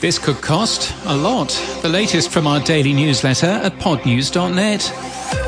This could cost a lot. The latest from our daily newsletter at podnews.net.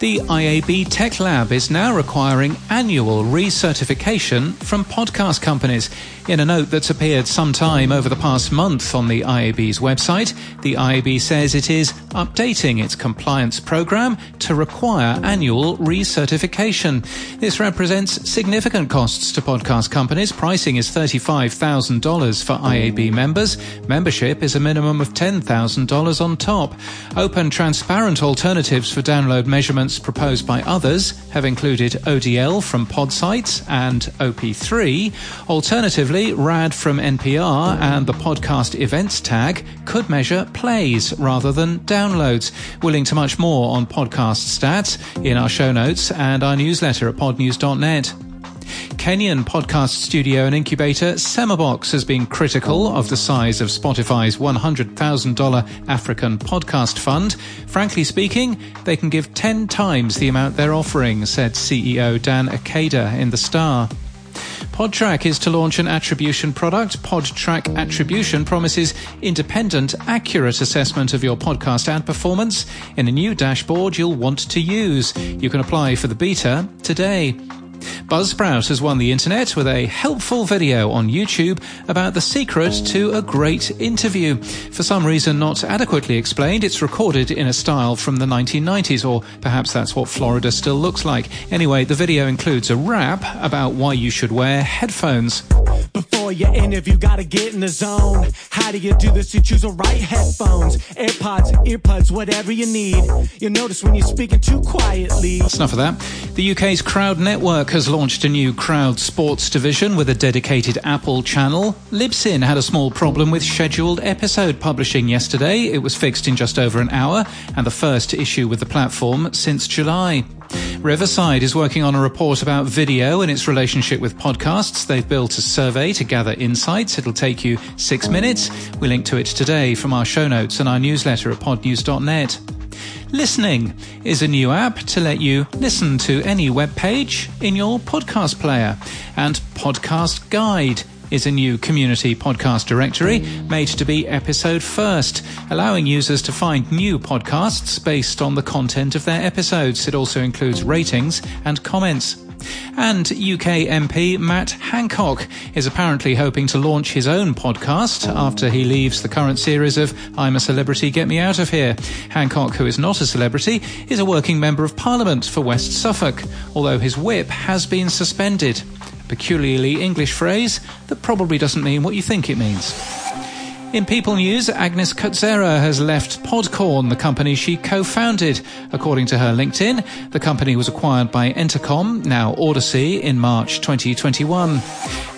The IAB Tech Lab is now requiring annual recertification from podcast companies. In a note that's appeared sometime over the past month on the IAB's website, the IAB says it is updating its compliance program to require annual recertification. This represents significant costs to podcast companies. Pricing is $35,000 for IAB members. Membership is a minimum of $10,000 on top. Open, transparent alternatives for download proposed by others have included ODL from Podsights and OP3. Alternatively, RAD from NPR and the podcast events tag could measure plays rather than downloads. We'll link to much more on podcast stats in our show notes and our newsletter at podnews.net. Kenyan podcast studio and incubator Semabox has been critical of the size of Spotify's $100,000 African podcast fund. Frankly speaking, they can give 10 times the amount they're offering, said CEO Dan Akeda in The Star. Podtrac is to launch an attribution product. Podtrac Attribution promises independent, accurate assessment of your podcast ad performance in a new dashboard you'll want to use. You can apply for the beta today. Buzzsprout has won the internet with a helpful video on YouTube about the secret to a great interview. For some reason not adequately explained, it's recorded in a style from the 1990s, or perhaps that's what Florida still looks like. Anyway, the video includes a rap about why you should wear headphones. Before your interview, gotta get in the zone. How do you do this? You choose the right headphones, AirPods, earbuds, whatever you need. You'll notice when you're speaking too quietly. That's enough of that. The UK's Crowd Network has launched a new crowd sports division with a dedicated Apple channel. Libsyn had a small problem with scheduled episode publishing yesterday. It was fixed in just over an hour, and the first issue with the platform since July. Riverside is working on a report about video and its relationship with podcasts. They've built a survey to gather insights. It'll take you six minutes. We link to it today from our show notes and our newsletter at podnews.net. Listening is a new app to let you listen to any web page in your podcast player. And Podcast Guide is a new community podcast directory made to be episode first, allowing users to find new podcasts based on the content of their episodes. It also includes ratings and comments. And UK MP Matt Hancock is apparently hoping to launch his own podcast after he leaves the current series of I'm a Celebrity, Get Me Out of Here. Hancock, who is not a celebrity, is a working member of Parliament for West Suffolk, although his whip has been suspended. Peculiarly English phrase that probably doesn't mean what you think it means. In People News, Agnes Kozera has left Podcorn, the company she co-founded. According to her LinkedIn, the company was acquired by Entercom, now Audacy, in March 2021.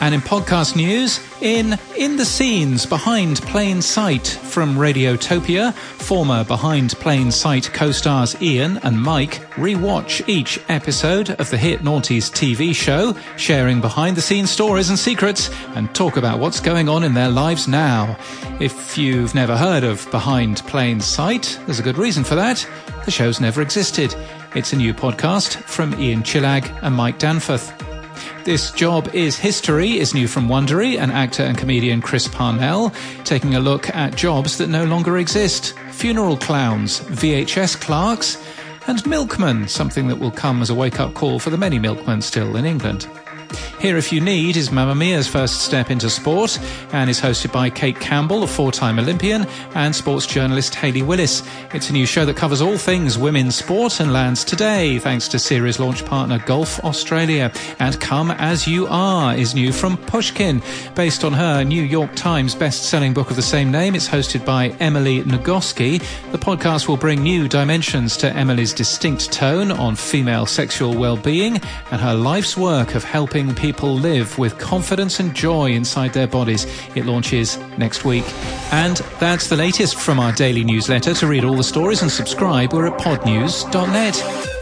And in podcast news, in In the Scenes Behind Plain Sight from Radiotopia, former Behind Plain Sight co-stars Ian and Mike rewatch each episode of the hit Naughties TV show, sharing behind-the-scenes stories and secrets, and talk about what's going on in their lives now. If you've never heard of Behind Plain Sight, there's a good reason for that. The show's never existed. It's a new podcast from Ian Chillag and Mike Danforth. This Job is History is new from Wondery and actor and comedian Chris Parnell, taking a look at jobs that no longer exist. Funeral clowns, VHS clerks, and milkmen, something that will come as a wake-up call for the many milkmen still in England. Here If You Need is Mamamia's first step into sport and is hosted by Cate Campbell, a four-time Olympian, and sports journalist Hayley Willis. It's a new show that covers all things women's sport and lands today thanks to series launch partner Golf Australia. And Come As You Are is new from Pushkin. Based on her New York Times best-selling book of the same name, it's hosted by Emily Nagoski. The podcast will bring new dimensions to Emily's distinct tone on female sexual well-being and her life's work of helping people live with confidence and joy inside their bodies. It launches next week. And that's the latest from our daily newsletter. To read all the stories and subscribe, we're at podnews.net.